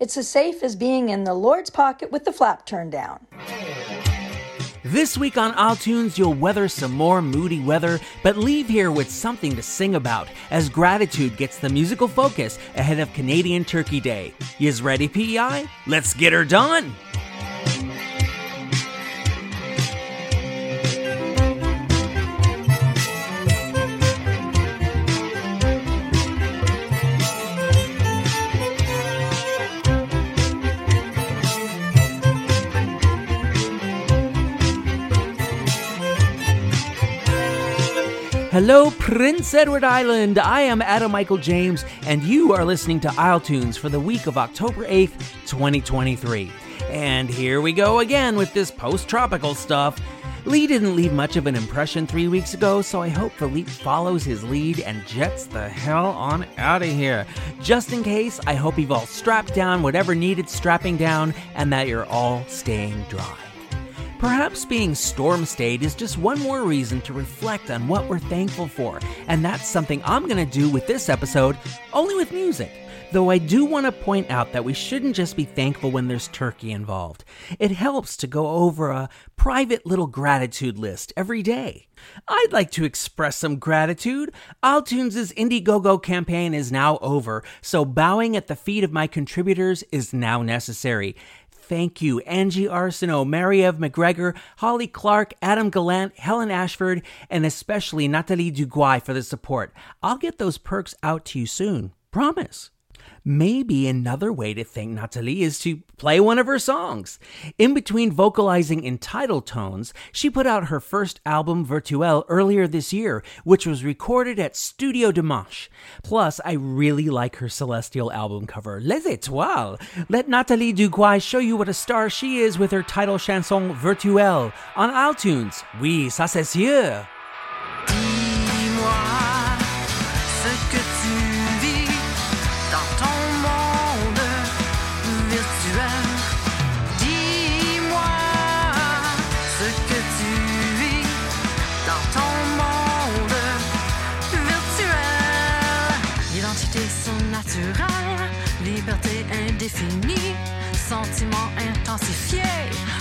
It's as safe as being in the Lord's pocket with the flap turned down. This week on isletunes, you'll weather some more moody weather, but leave here with something to sing about as gratitude gets the musical focus ahead of Canadian Turkey Day. Yous ready, PEI? Let's get her done! Hello, Prince Edward Island. I am Adam Michael James, and you are listening to isletunes for the week of October 8th, 2023. And here we go again with this post tropical stuff. Lee didn't leave much of an impression three weeks ago, so I hope Philippe follows his lead and jets the hell on out of here. Just in case, I hope you've all strapped down whatever needed strapping down and that you're all staying dry. Perhaps being storm stayed is just one more reason to reflect on what we're thankful for, and that's something I'm going to do with this episode, only with music. Though I do want to point out that we shouldn't just be thankful when there's turkey involved. It helps to go over a private little gratitude list every day. I'd like to express some gratitude. isletunes' Indiegogo campaign is now over, so bowing at the feet of my contributors is now necessary thank you Angie Arsenault, Mary-Eve McGregor, Holly Clark, Adam Gallant, Helen Ashford, and especially Nathalie Duguay for the support. I'll get those perks out to you soon. Promise. Maybe another way to thank Natalie is to play one of her songs. In between vocalizing in title tones, she put out her first album, Virtuelle, earlier this year, which was recorded at Studio Dimanche. Plus, I really like her celestial album cover, Les Étoiles. Let Nathalie Duguay show you what a star she is with her title chanson, Virtuelle, on isletunes. Oui, ça c'est sûr.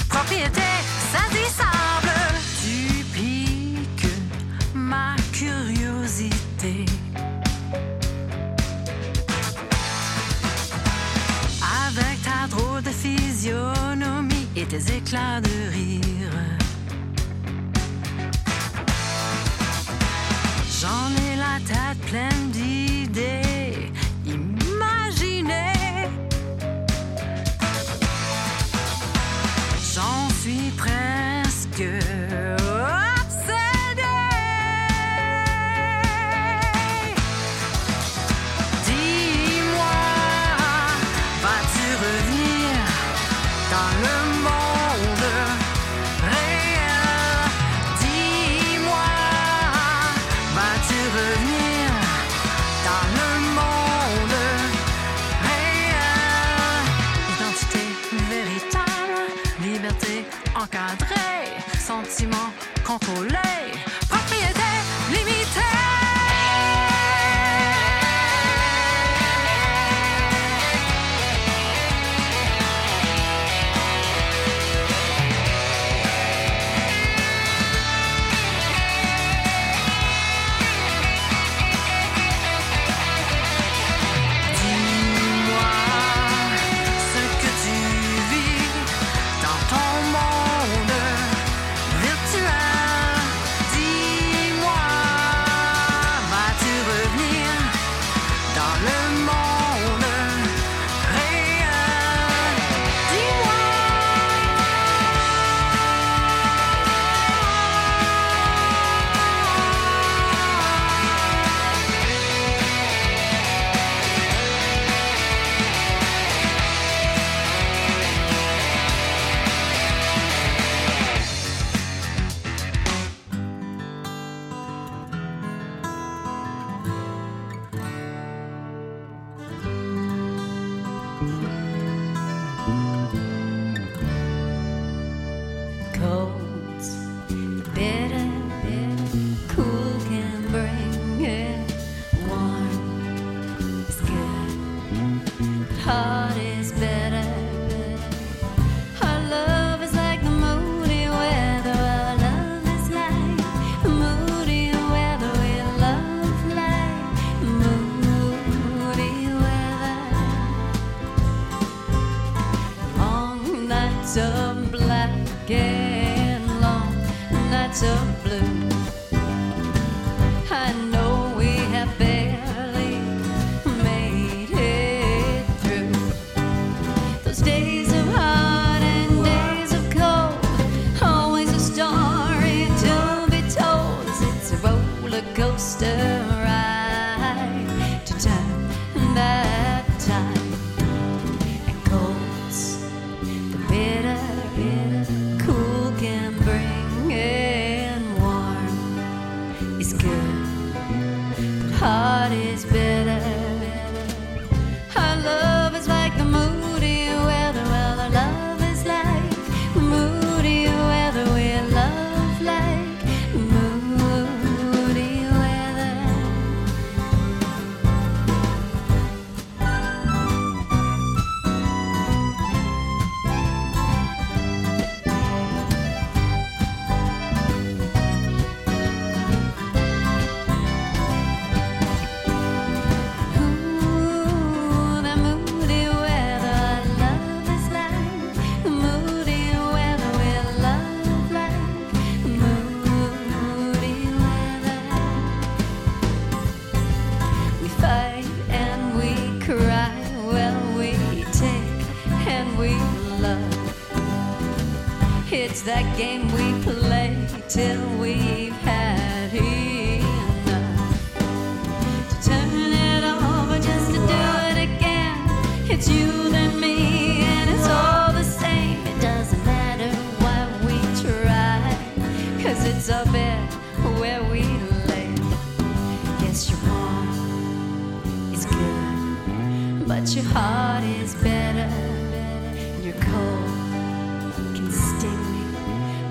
Propriété saisissable. Tu piques ma curiosité. Avec ta drôle de physionomie et tes éclats de rire. J'en ai la tête pleine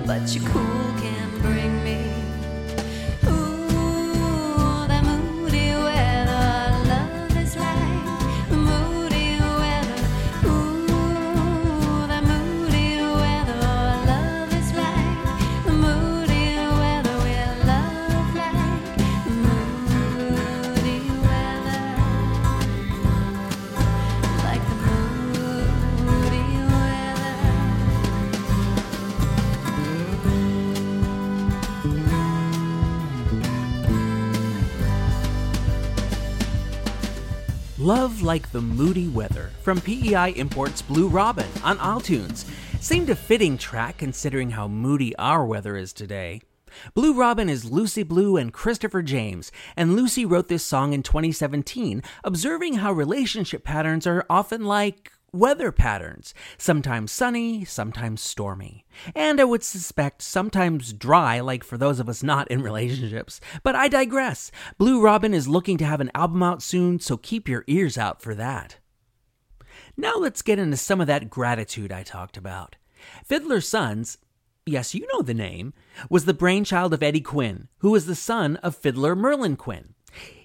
but your cool can bring Like the Moody Weather from PEI Imports Blue Robin on isletunes seemed a fitting track considering how moody our weather is today. Blue Robin is Lucy Blue and Christopher James, and Lucy wrote this song in 2017, observing how relationship patterns are often like weather patterns, sometimes sunny, sometimes stormy. And I would suspect sometimes dry, like for those of us not in relationships. But I digress. Blue Robin is looking to have an album out soon, so keep your ears out for that. Now let's get into some of that gratitude I talked about. Fiddler Sons, yes, you know the name, was the brainchild of Eddie Quinn, who was the son of fiddler Merlin Quinn.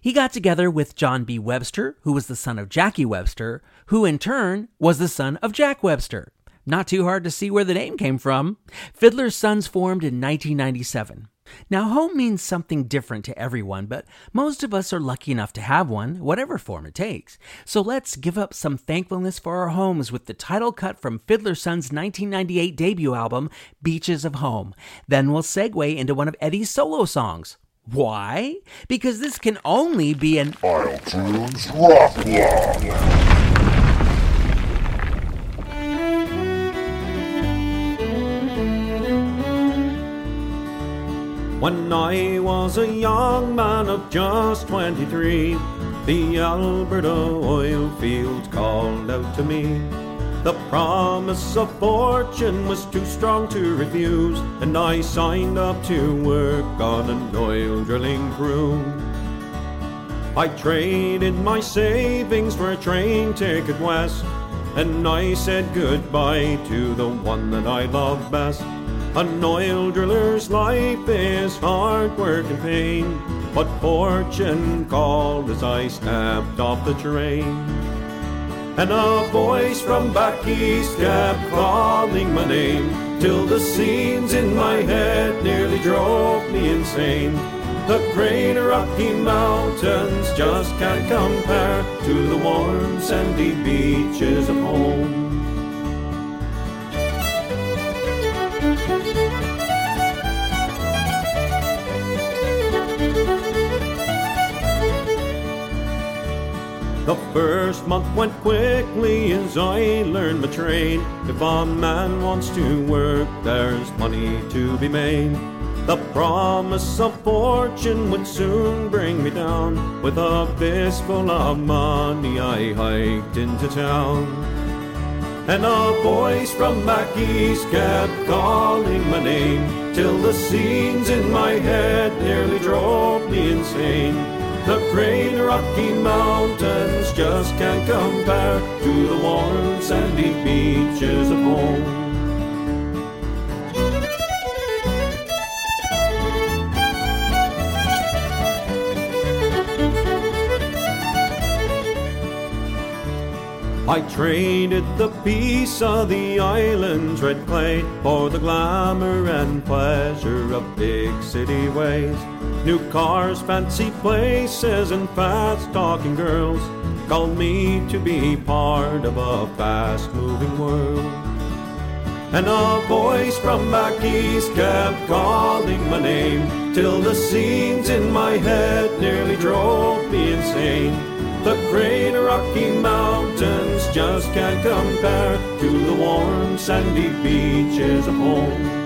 He got together with John B. Webster, who was the son of Jackie Webster, who in turn was the son of Jack Webster. Not too hard to see where the name came from. Fiddler's Sons formed in 1997. Now, home means something different to everyone, but most of us are lucky enough to have one, whatever form it takes. So let's give up some thankfulness for our homes with the title cut from Fiddler Son's 1998 debut album, Beaches of Home. Then we'll segue into one of Eddie's solo songs. Why? Because this can only be an isletunes Rock. When I was a young man of just 23, the Alberta oil fields called out to me. The promise of fortune was too strong to refuse, and I signed up to work on an oil drilling crew. I traded my savings for a train ticket west, and I said goodbye to the one that I love best. An oil driller's life is hard work and pain, but fortune called as I stepped off the train. And a voice from back east kept calling my name, till the scenes in my head nearly drove me insane. The great Rocky Mountains just can't compare to the warm sandy beaches of home. The first month went quickly as I learned my trade. If a man wants to work, there's money to be made. The promise of fortune would soon bring me down. With a fistful of money, I hiked into town. And a voice from back east kept calling my name Till the scenes in my head nearly drove me insane The great Rocky Mountains just can't compare To the warm sandy beaches of home I traded the peace of the island's red clay for the glamour and pleasure of big city ways. New cars, fancy places, and fast talking girls called me to be part of a fast moving world. And a voice from back east kept calling my name till the scenes in my head nearly drove me insane. The great Rocky Mountains just can't compare to the warm sandy beaches of home.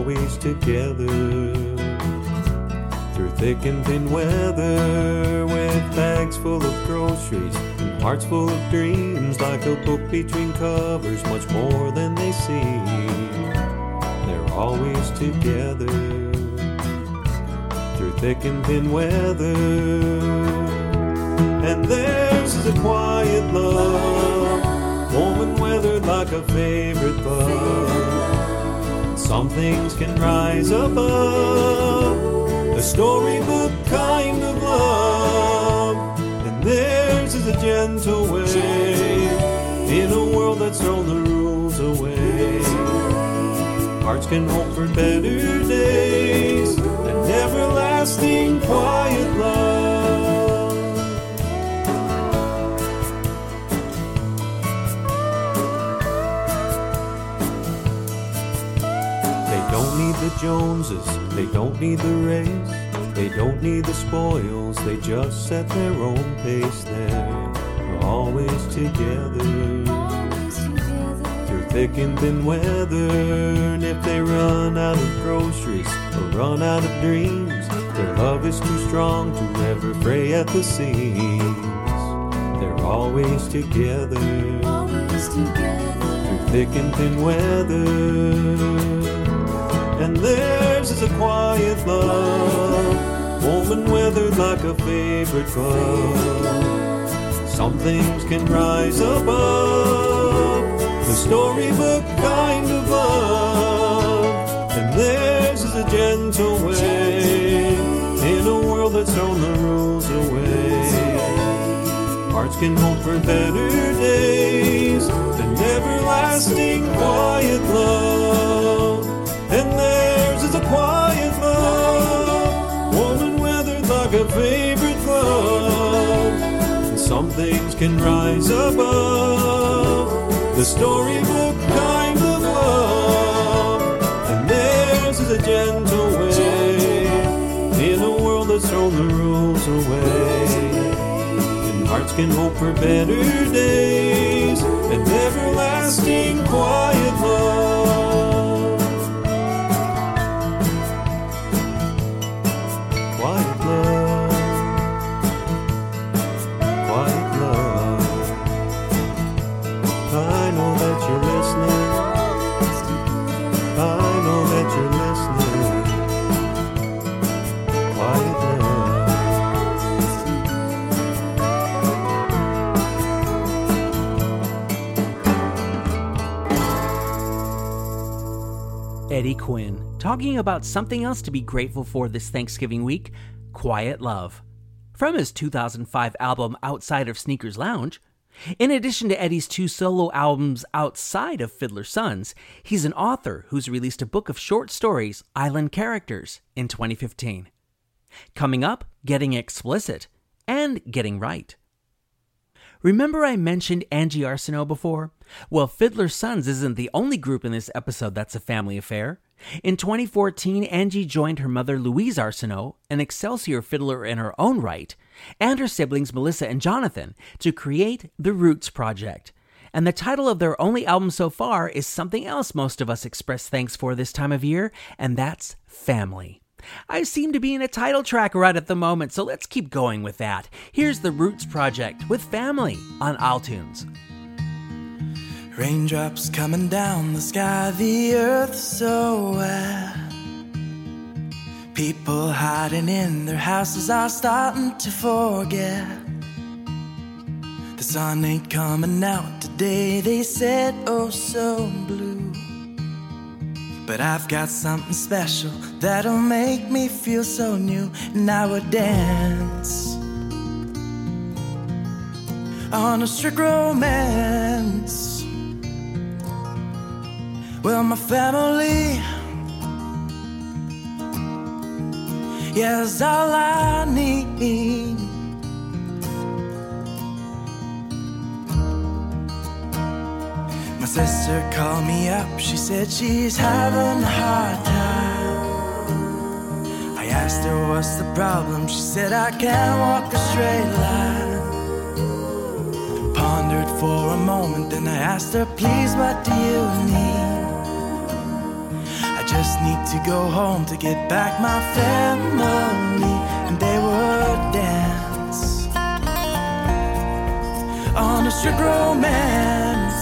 Always together through thick and thin weather with bags full of groceries and hearts full of dreams like a book between covers, much more than they see. They're always together through thick and thin weather. And theirs is a quiet love, warm and weathered like a favorite bug. Some things can rise above a storybook kind of love. And theirs is a gentle way in a world that's thrown the rules away. Hearts can hope for better days, an everlasting quiet love. The Joneses, they don't need the race, they don't need the spoils, they just set their own pace. They're always together through thick and thin weather. And if they run out of groceries or run out of dreams, their love is too strong to ever fray at the seams. They're always together through thick and thin weather. And theirs is a quiet love, warm and weathered like a favorite club. Some things can rise above the storybook kind of love. And theirs is a gentle way in a world that's thrown the rules away. Hearts can hope for better days than everlasting quiet love. Favorite club. And some things can rise above the storybook kind of love. And theirs is a gentle way in a world that's thrown the rules away. And hearts can hope for better days and everlasting quiet Eddie Quinn, talking about something else to be grateful for this Thanksgiving week Quiet Love. From his 2005 album Outside of Sneakers Lounge, in addition to Eddie's two solo albums outside of Fiddler Sons, he's an author who's released a book of short stories, Island Characters, in 2015. Coming up, Getting Explicit and Getting Right. Remember I mentioned Angie Arsenault before? Well, Fiddler Sons isn't the only group in this episode that's a family affair. In 2014, Angie joined her mother Louise Arsenault, an Excelsior fiddler in her own right, and her siblings Melissa and Jonathan to create the Roots Project. And the title of their only album so far is something else most of us express thanks for this time of year, and that's family. I seem to be in a title track right at the moment, so let's keep going with that. Here's the Roots Project with Family on isletunes. Raindrops coming down the sky, the earth so wet. People hiding in their houses are starting to forget. The sun ain't coming out today, they said, oh, so blue. But I've got something special that'll make me feel so new, and I would dance on a strict romance. Well, my family, yeah, is all I need. My sister called me up, she said she's having a hard time. I asked her what's the problem, she said I can't walk a straight line. Pondered for a moment, then I asked her, please, what do you need? Just need to go home to get back my family, and they would dance on a strict romance.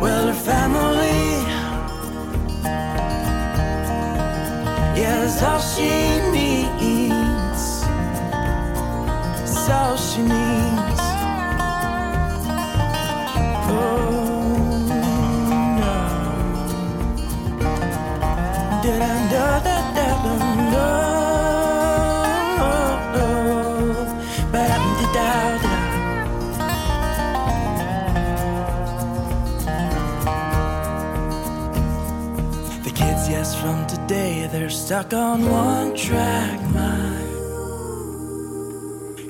Well, her family, yeah, that's all she needs. That's all she needs. Stuck on one track mind.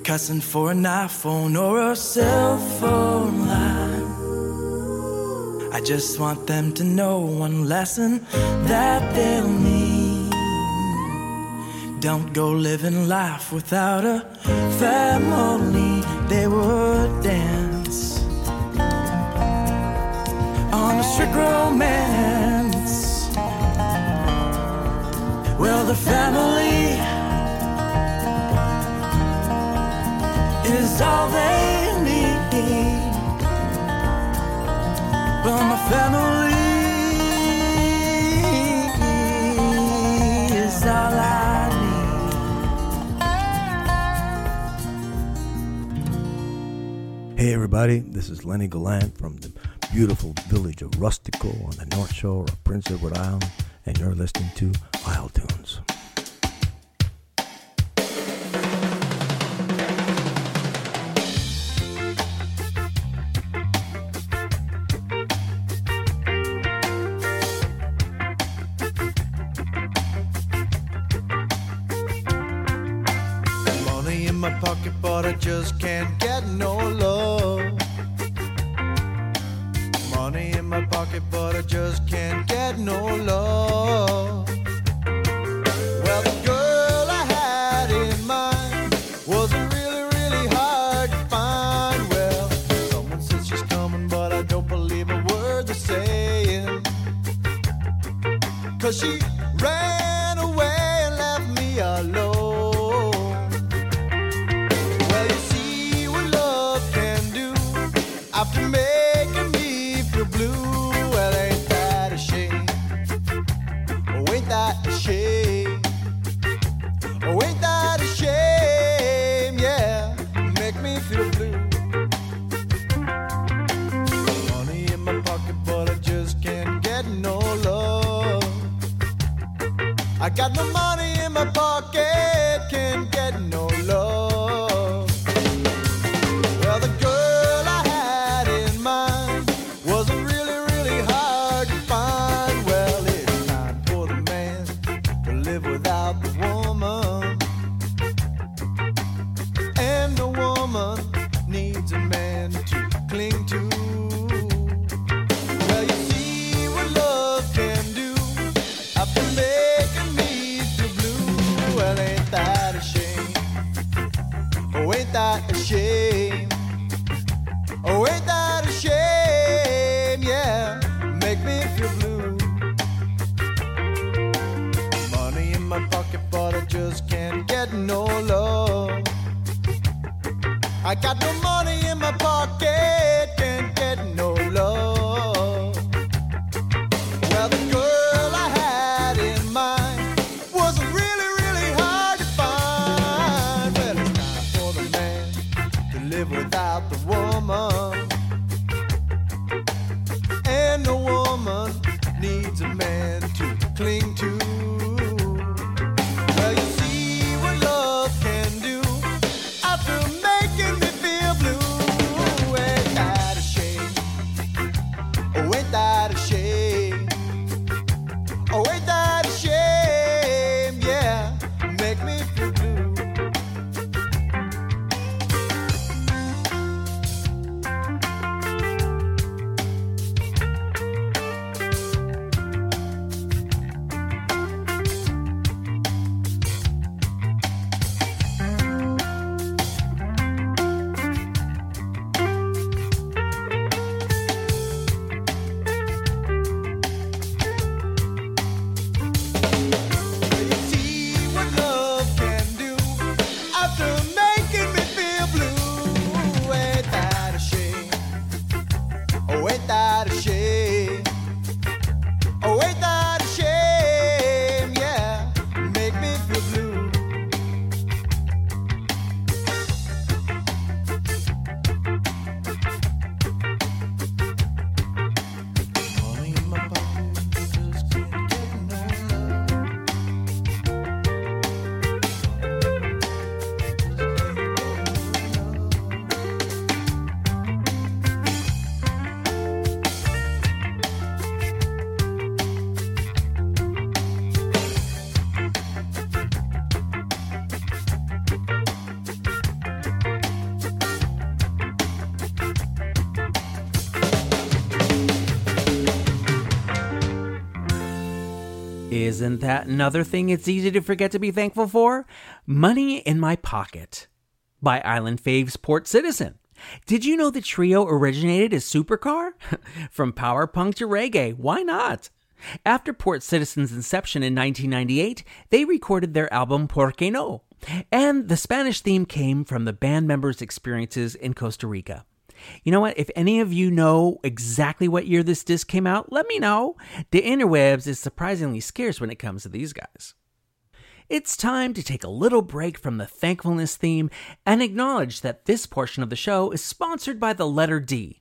Cussing for an iPhone or a cell phone line. I just want them to know one lesson that they'll need. Don't go living life without a family. They would dance on a strict romance. Well, the family is all they need. Well, my family is all I need. Hey everybody, this is Lenny Gallant from the beautiful village of Rustico on the North Shore of Prince Edward Island, and you're listening to Isle Tunes. Live without the woman. Isn't that another thing it's easy to forget to be thankful for? Money in My Pocket by Island Faves Port Citizen. Did you know the trio originated as supercar? From power punk to reggae, why not? After Port Citizen's inception in 1998, they recorded their album Por qué no? And the Spanish theme came from the band members' experiences in Costa Rica. You know what? If any of you know exactly what year this disc came out, let me know. The interwebs is surprisingly scarce when it comes to these guys. It's time to take a little break from the thankfulness theme and acknowledge that this portion of the show is sponsored by the letter D.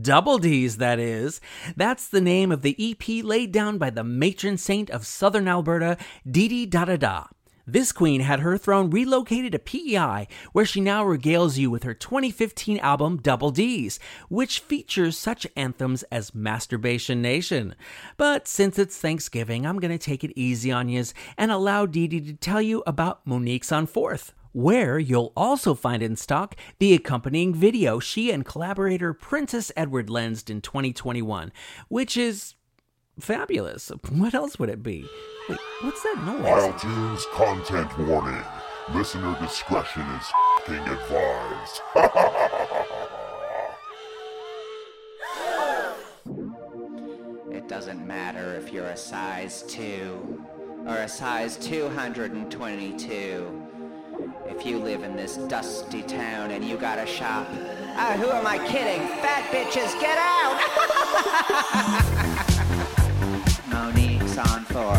Double D's, that is. That's the name of the EP laid down by the matron saint of southern Alberta, Didi Da Da Da. This queen had her throne relocated to PEI, where she now regales you with her 2015 album Double D's, which features such anthems as Masturbation Nation. But since it's Thanksgiving, I'm going to take it easy on yous and allow Dee Dee to tell you about Monique's on Fourth, where you'll also find in stock the accompanying video she and collaborator Princess Edward lensed in 2021, which is fabulous. What else would it be? Wait, what's that noise? isletunes content warning. Listener discretion is fing advised. It doesn't matter if you're a size 2 or a size 222. If you live in this dusty town and you got a shop, ah, who am I kidding? Fat bitches, get out! On four.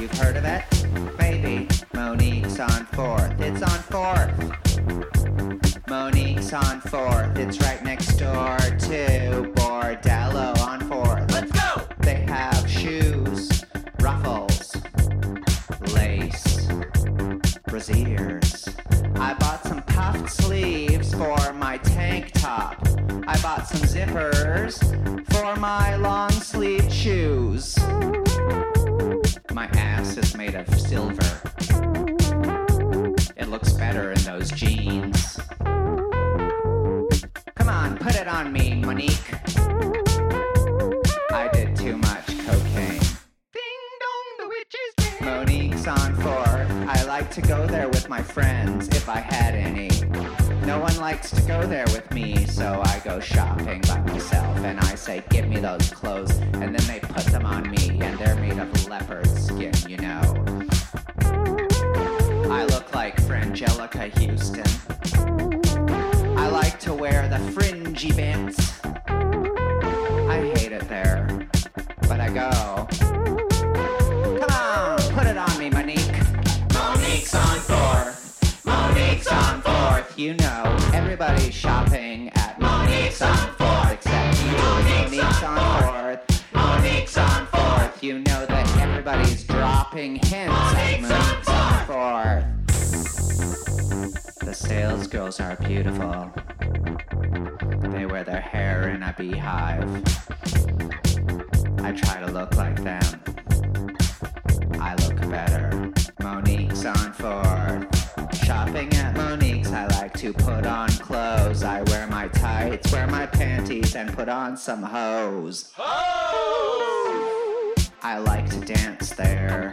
You've heard of it? Maybe. Monique's on fourth. It's on fourth. Monique's on fourth. It's right next door to Bordello on fourth. Let's go! They have shoes, ruffles, lace, ears. I bought some puffed sleeves for my tank top. I bought some zippers for my long sleeve shoes. My ass is made of silver. It looks better in those jeans. Come on, put it on me, Monique. I did too much cocaine. Ding dong, the witch's dead. Monique's on four. I like to go there with my friends if I had any. No one likes to go there with me, so I go shopping by myself and I say, Give me those clothes. And then they put them on me, and they're made of leopard skin, you know. I look like Frangelica Houston. I like to wear the fringy bits. I hate it there, but I go. You know, everybody's shopping at Monique's on fourth, except you. Monique's on fourth. Monique's on fourth. You know that everybody's dropping hints at Monique's on fourth. The sales girls are beautiful. They wear their hair in a beehive. I try to look like them. I look better. Monique's on fourth. Shopping at Monique's, I like to put on clothes. I wear my tights, wear my panties, and put on some hose. I like to dance there.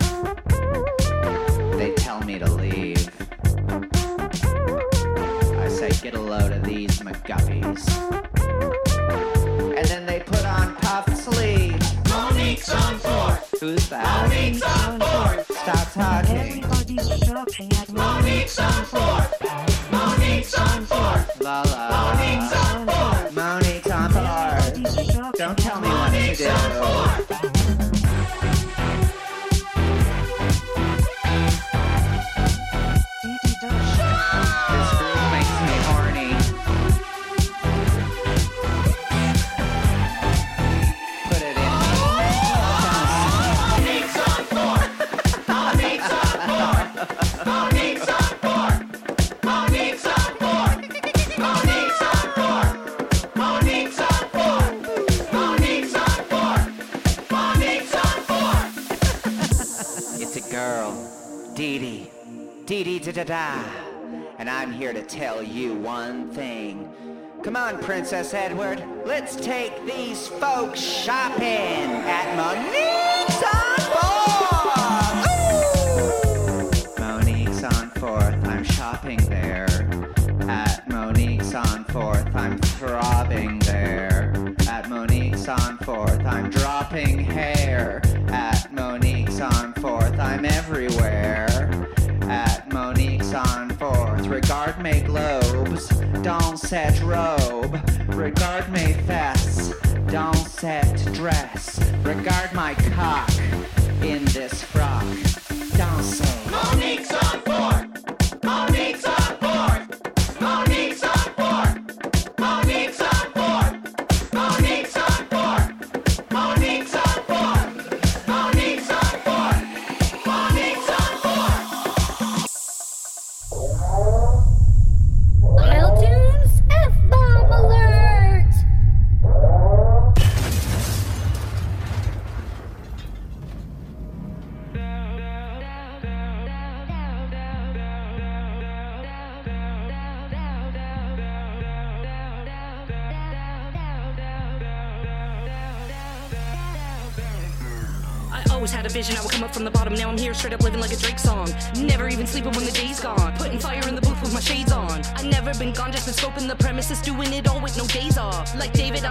They tell me to leave. I say, get a load of these McGuppies. And then they put on puffed sleeves. Monique's on fourth suicide. I need some more. Stop talking. Everybody's talking at me. I need some more. Monique some for La la Monique some for Monique some Don't tell me what to do. Dee Dee da da da. And I'm here to tell you one thing. Come on, Princess Edward. Let's take these folks shopping at Monique's on 4th. Monique's on 4th. I'm shopping there. At Monique's on 4th. I'm throbbing there. At Monique's on 4th. I'm dropping hair. At Monique's on 4th. I'm everywhere. At Monique's on 4th. Regard mes globes. Dans cette robe. Regard mes fesses. Dans cette dress. Regard my cock in this frock. Dancing. Monique's on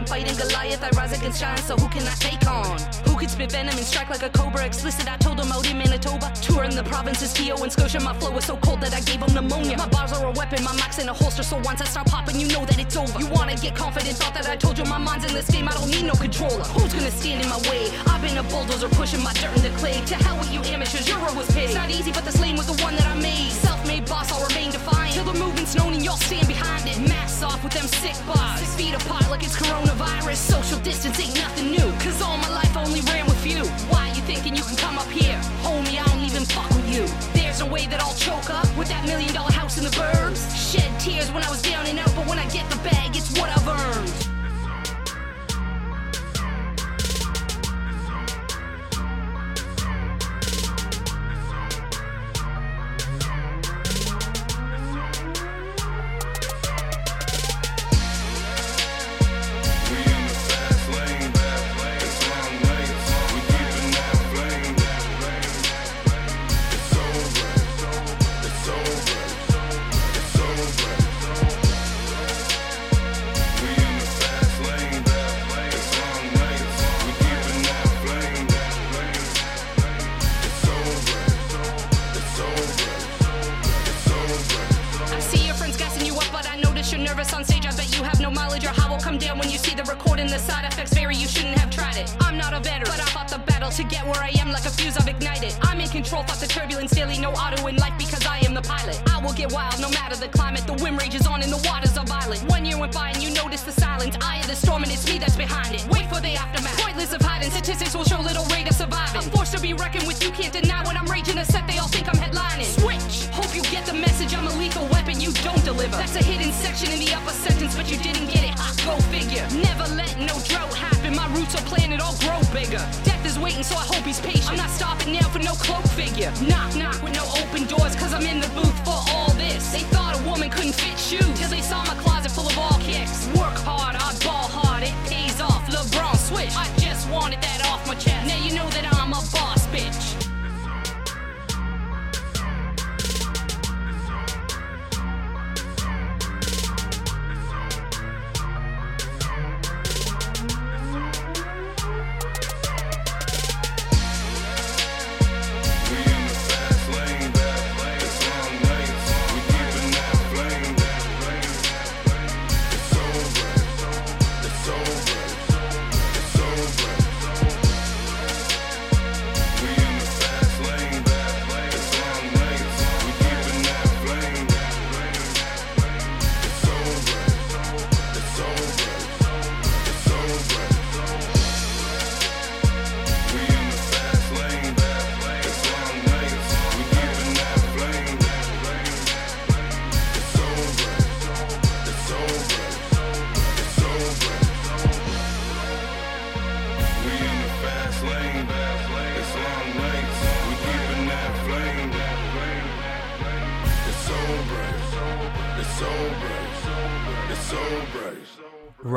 Fighting Goliath. I rise against giants, so who can I take on? Who could spit venom and strike like a cobra? Explicit, I told him out in Manitoba. Touring the provinces, Tio and Scotia. My flow was so cold that I gave him pneumonia. My bars are a weapon, my mic's in a holster, so once I start popping, you know that it's over. You wanna get confident, thought that I told you my mind's in this game, I don't need no controller. Who's gonna stand in my way? I've been a bulldozer pushing my dirt in the clay. To hell with you amateurs, your road was paid. It's not easy, but this lane was the one that I made. Self-made boss, I'll remain defiant. Known and y'all stand behind it. Masks off with them sick bars. Six feet apart like it's coronavirus. Social distance ain't nothing new. Cause all my life only ran with you. Why you thinking you can come up here? Homie, I don't even fuck with you. There's a way that I'll choke up with that million dollar house in the burbs. Shed tears when I was down and out, but when I get the bag, it's what I've earned.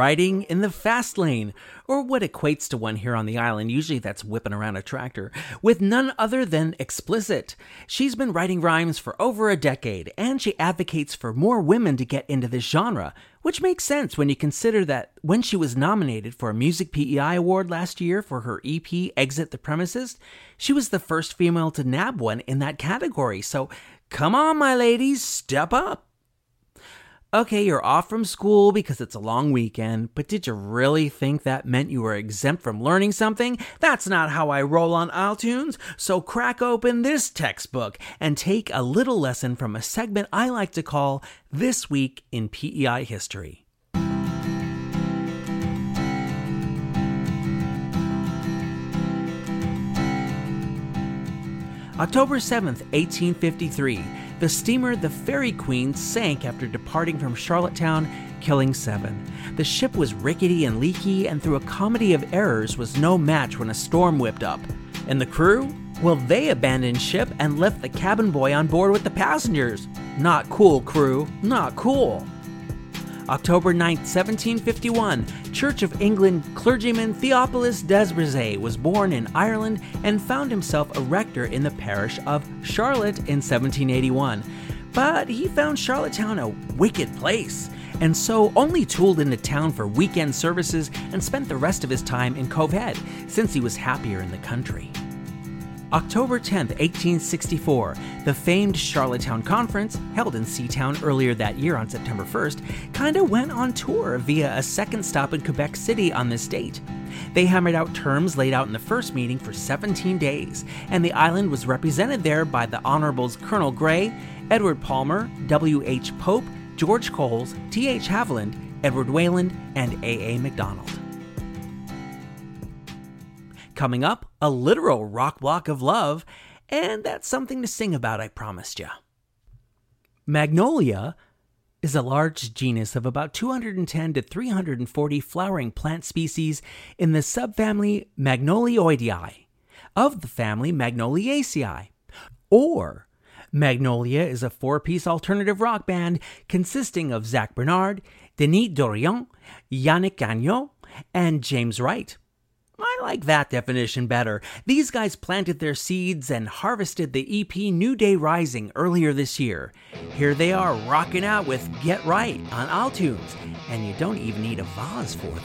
Riding in the fast lane, or what equates to one here on the island, usually that's whipping around a tractor, with none other than Explicit. She's been writing rhymes for over a decade, and she advocates for more women to get into this genre, which makes sense when you consider that when she was nominated for a Music PEI Award last year for her EP Exit the Premises, she was the first female to nab one in that category. So come on, my ladies, step up. Okay, you're off from school because it's a long weekend, but did you really think that meant you were exempt from learning something? That's not how I roll on isletunes, so crack open this textbook and take a little lesson from a segment I like to call This Week in PEI History. October 7th, 1853, the steamer the Fairy Queen sank after departing from Charlottetown, killing seven. The ship was rickety and leaky, and through a comedy of errors, was no match when a storm whipped up. And the crew? Well, they abandoned ship and left the cabin boy on board with the passengers. Not cool, crew. Not cool. October 9, 1751, Church of England clergyman Theophilus DesBrisay was born in Ireland and found himself a rector in the parish of Charlotte in 1781. But he found Charlottetown a wicked place, and so only tooled into town for weekend services and spent the rest of his time in Cove Head, since he was happier in the country. October 10, 1864, the famed Charlottetown Conference, held in Seatown earlier that year on September 1st, kinda went on tour via a second stop in Quebec City on this date. They hammered out terms laid out in the first meeting for 17 days, and the island was represented there by the Honorables Colonel Gray, Edward Palmer, W.H. Pope, George Coles, T.H. Haviland, Edward Whelan, and A.A. MacDonald. Coming up, a literal rock block of love And that's something to sing about, I promised ya. Magnolia is a large genus of about 210 to 340 flowering plant species in the subfamily Magnolioideae of the family Magnoliaceae. Or Magnolia is a four piece alternative rock band consisting of Zach Bernard, Denis Dorion, Yannick Gagnon, and James Wright. I like that definition better. These guys planted their seeds and harvested the EP New Day Rising earlier this year. Here they are rocking out with Get Right on isletunes, and you don't even need a vase for them.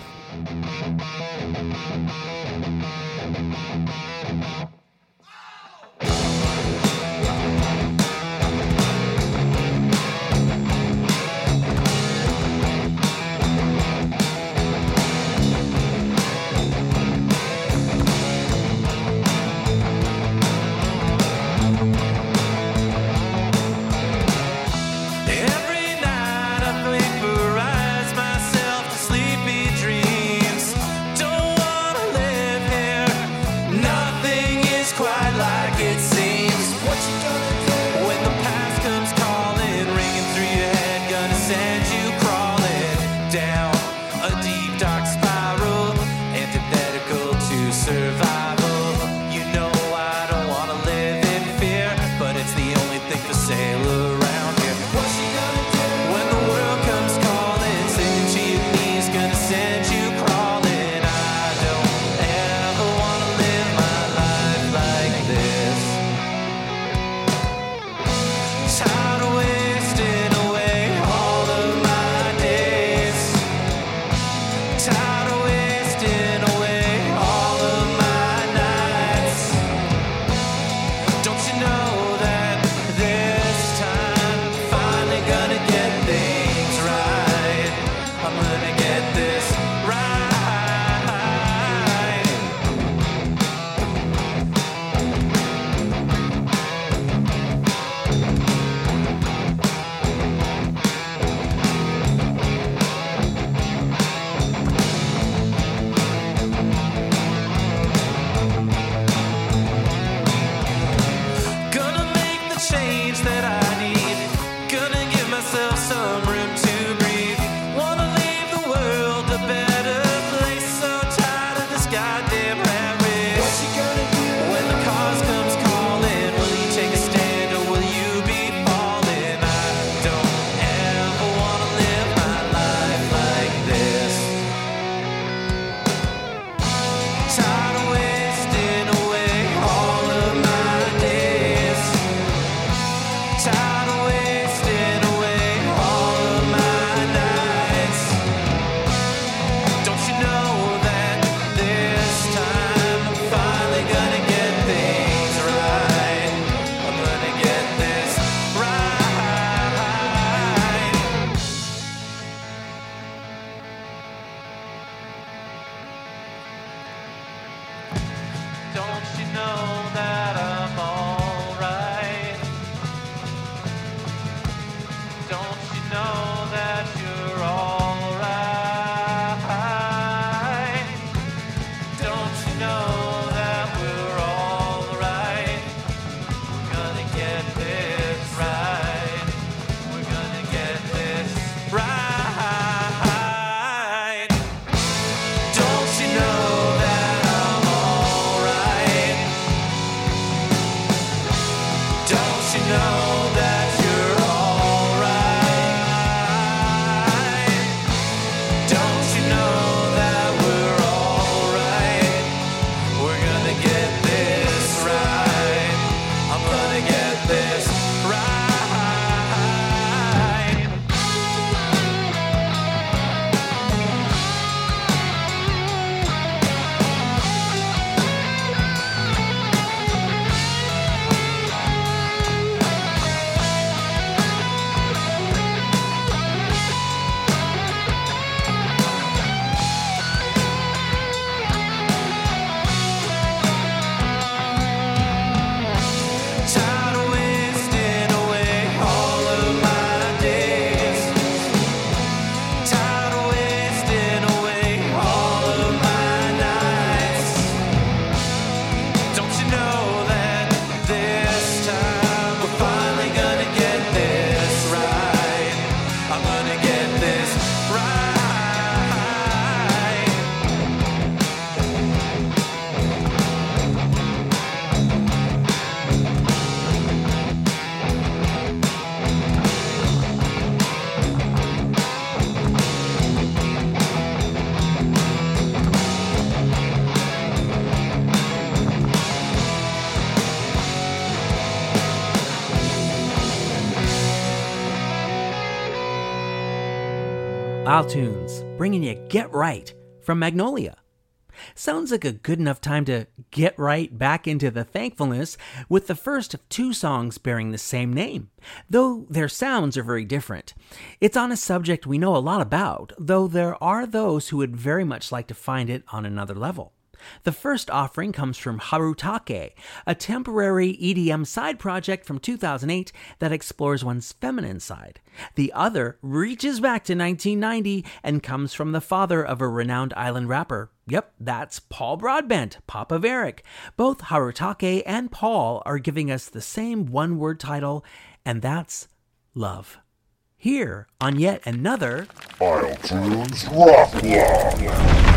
Tunes, bringing you Get Right from Magnolia. Sounds like a good enough time to get right back into the thankfulness with the first of two songs bearing the same name, though their sounds are very different. It's on a subject we know a lot about, though there are those who would very much like to find it on another level. The first offering comes from Harutake, a temporary EDM side project from 2008 that explores one's feminine side. The other reaches back to 1990 and comes from the father of a renowned island rapper. Yep, that's Paul Broadbent, of Eric. Both Harutake and Paul are giving us the same one word title, and that's love. Here on yet another isletunes Rock Block.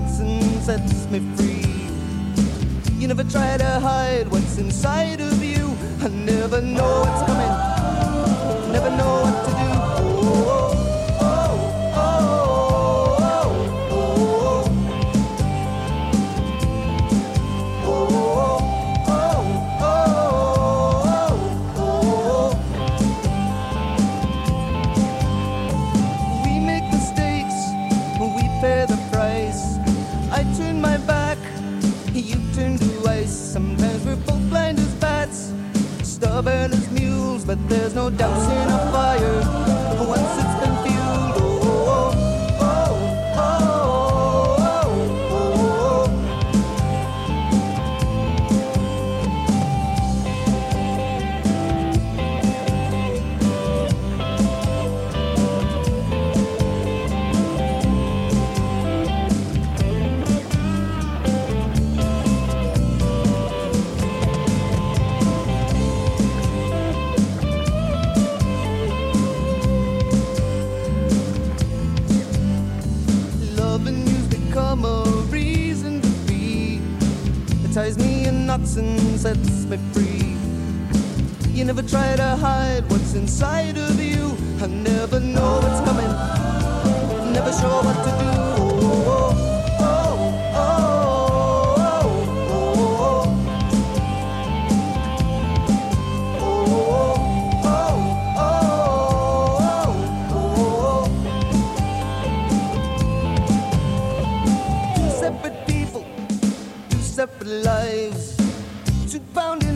Knots and sets me free. You never try to hide what's inside of you. I never know what's coming. Never know what to no dosing and sets me free. You never try to hide what's inside of you. I never know what's coming. Never sure what to do.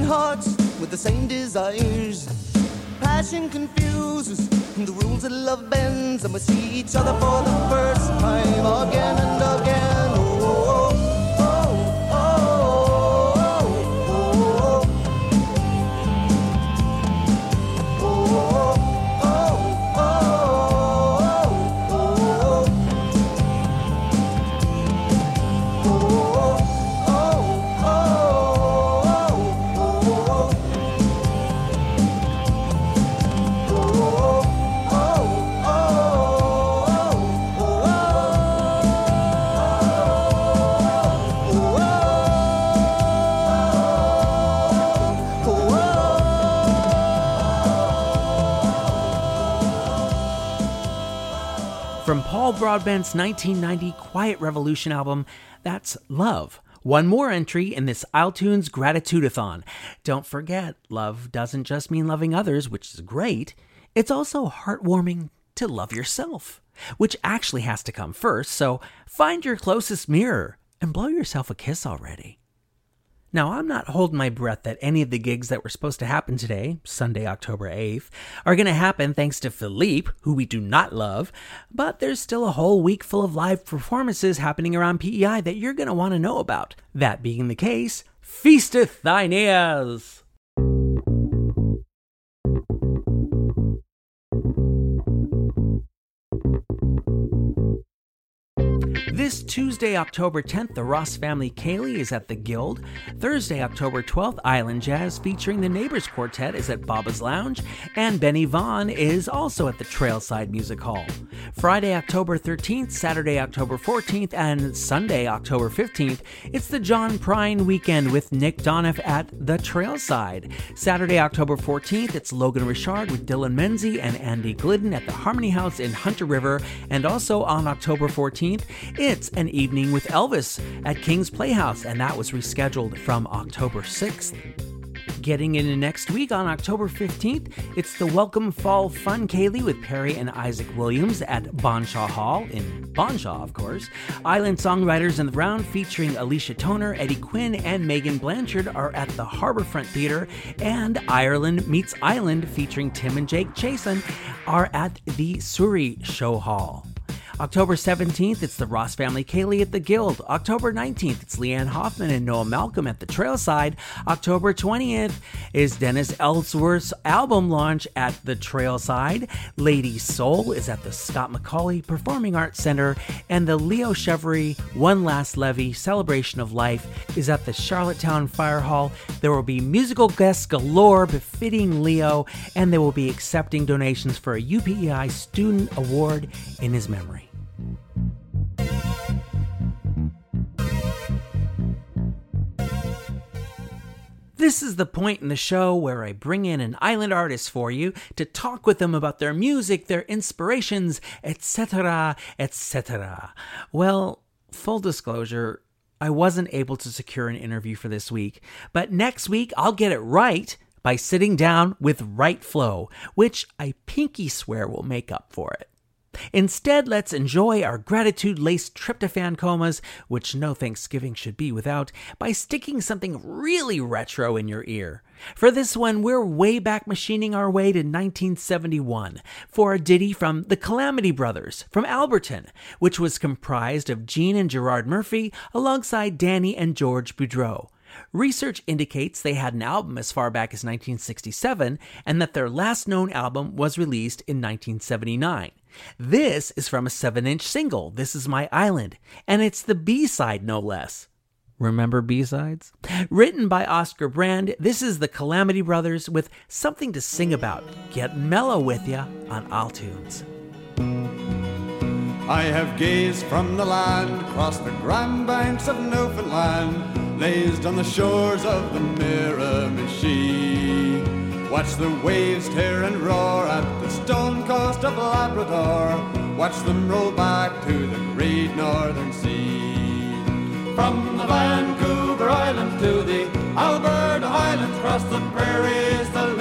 Hearts with the same desires. Passion confuses, the rules of love bends, and we see each other for the first time again and again. Paul Broadbent's 1990 Quiet Revolution album, that's Love. One more entry in this isletunes Gratitudeathon. Don't forget, love doesn't just mean loving others, which is great. It's also heartwarming to love yourself, which actually has to come first, so find your closest mirror and blow yourself a kiss already. Now, I'm not holding my breath that any of the gigs that were supposed to happen today, Sunday, October 8th, are going to happen thanks to Philippe, who we do not love, but there's still a whole week full of live performances happening around PEI that you're going to want to know about. That being the case, feasteth thine ears! This Tuesday, October 10th, the Ross Family Ceilidh is at the Guild. Thursday, October 12th, Island Jazz featuring the Neighbors Quartet is at Baba's Lounge. And Benny Vaughn is also at the Trailside Music Hall. Friday, October 13th, Saturday, October 14th, and Sunday, October 15th, it's the John Prine weekend with Nick Donoff at the Trailside. Saturday, October 14th, it's Logan Richard with Dylan Menzie and Andy Glidden at the Harmony House in Hunter River. And also on October 14th, it's an evening with Elvis at King's Playhouse, and that was rescheduled from October 6th. Getting into next week on October 15th, it's the Welcome Fall Fun Ceilidh with Perry and Isaac Williams at Bonshaw Hall in Bonshaw, of course. Island Songwriters in the Round featuring Alicia Toner, Eddie Quinn, and Megan Blanchard are at the Harborfront Theater, and Ireland Meets Island featuring Tim and Jake Chasen are at the Souris Show Hall. October 17th, it's the Ross Family Ceilidh at the Guild. October 19th, it's Leanne Hoffman and Noah Malcolm at the Trailside. October 20th is Dennis Ellsworth's album launch at the Trailside. Lady Soul is at the Scott McCauley Performing Arts Center. And the Leo Cheverie One Last Levy Celebration of Life is at the Charlottetown Fire Hall. There will be musical guests galore befitting Leo, and they will be accepting donations for a UPEI Student Award in his memory. This is the point in the show where I bring in an island artist for you to talk with them about their music, their inspirations, etc., etc. Well, full disclosure, I wasn't able to secure an interview for this week, but next week I'll get it right by sitting down with Right Flow, which I pinky swear will make up for it. Instead, let's enjoy our gratitude laced tryptophan comas, which no Thanksgiving should be without, by sticking something really retro in your ear. For this one, we're way back machining our way to 1971 for a ditty from the Calamity Brothers from Alberton, which was comprised of Gene and Gerard Murphy alongside Danny and George Boudreau. Research indicates they had an album as far back as 1967 and that their last known album was released in 1979. This is from a 7 inch single, This Is My Island, and it's the B side no less. Remember B sides? Written by Oscar Brand, this is the Calamity Brothers with something to sing about. Get mellow with ya on isletunes. I have gazed from the land across the grand banks of Newfoundland, lazed on the shores of the Miramichi. Watch the waves tear and roar at the stone coast of Labrador. Watch them roll back to the great northern sea. From the Vancouver Island to the Alberta Highlands, across the prairies, the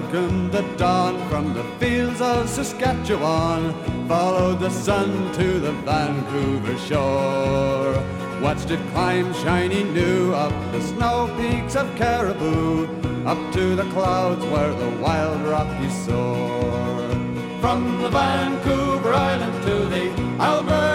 welcomed the dawn from the fields of Saskatchewan, followed the sun to the Vancouver shore. Watched it climb shiny new up the snow peaks of Caribou, up to the clouds where the wild Rockies soar. From the Vancouver Island to the Alberta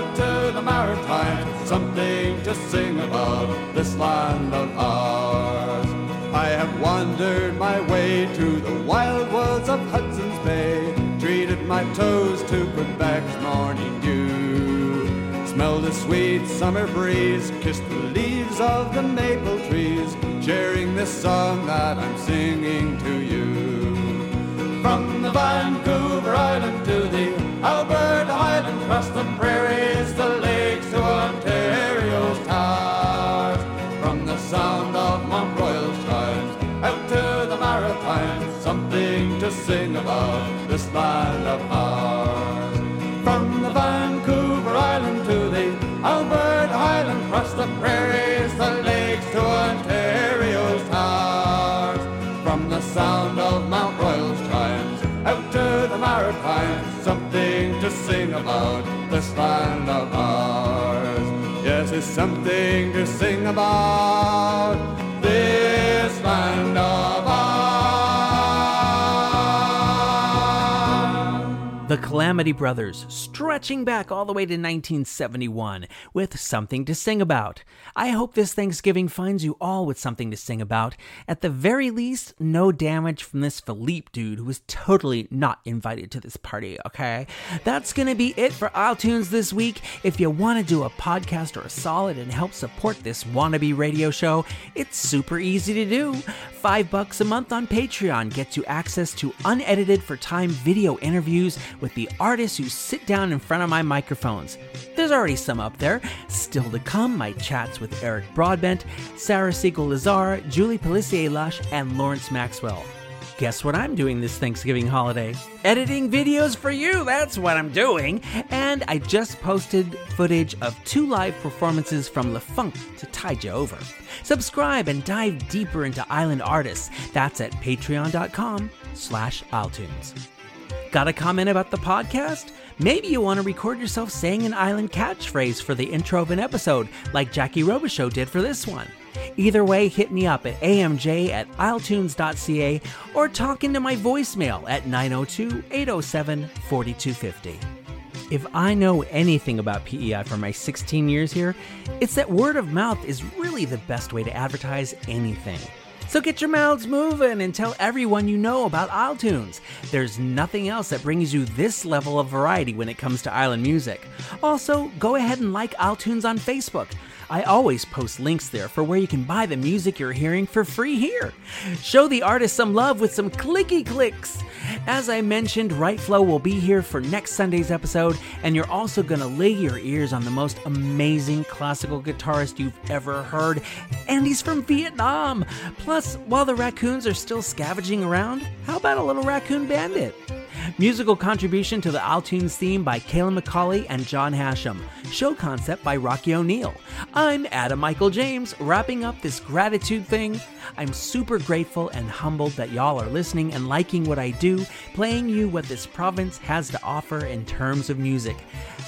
out to the Maritimes, something to sing about this land of ours. I have wandered my way to the wild woods of Hudson's Bay, treated my toes to Quebec's morning dew. Smell the sweet summer breeze, kiss the leaves of the maple trees, sharing this song that I'm singing to you. The Vancouver Island to the Alberta Highlands, across the prairies, the lakes to Ontario's towers. From the sound of Mount Royal's chimes out to the Maritimes, something to sing about this land of ours. This land of ours. Yes, it's something to sing about The Calamity Brothers, stretching back all the way to 1971 with something to sing about. I hope this Thanksgiving finds you all with something to sing about. At the very least, no damage from this Philippe dude who was totally not invited to this party, okay? That's gonna be it for isletunes this week. If you wanna do a podcast or a solid and help support this wannabe radio show, it's super easy to do. Five bucks a month on Patreon gets you access to unedited for time video interviews with the artists who sit down in front of my microphones. There's already some up there. Still to come, my chats with Eric Broadbent, Sarah Siegel Lazar, Julie Pellissier Lush, and Lawrence Maxwell. Guess what I'm doing this Thanksgiving holiday? Editing videos for you, that's what I'm doing. And I just posted footage of two live performances from Le Funk to tide you over. Subscribe and dive deeper into island artists. That's at patreon.com slash isletunes. Got a comment about the podcast? Maybe you want to record yourself saying an island catchphrase for the intro of an episode, like Jackie Robichaux did for this one. Either way, hit me up at amj at isletunes.ca or talk into my voicemail at 902 807 4250. If I know anything about PEI from my 16 years here, it's that word of mouth is really the best way to advertise anything. So get your mouths moving and tell everyone you know about isletunes. There's nothing else that brings you this level of variety when it comes to island music. Also, go ahead and like isletunes on Facebook. I always post links there for where you can buy the music you're hearing for free here. Show the artist some love with some clicky clicks. As I mentioned, Right Flow will be here for next Sunday's episode, and you're also going to lay your ears on the most amazing classical guitarist you've ever heard, and he's from Vietnam. Plus, while the raccoons are still scavenging around, how about a little raccoon bandit? Musical contribution to the isletunes theme by Kayla McCauley and John Hashem. Show concept by Rocky O'Neill. I'm Adam Michael James, wrapping up this gratitude thing. I'm super grateful and humbled that y'all are listening and liking what I do, playing you what this province has to offer in terms of music.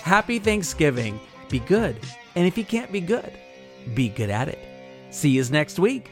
Happy Thanksgiving. Be good. And if you can't be good, be good at it. See yous next week.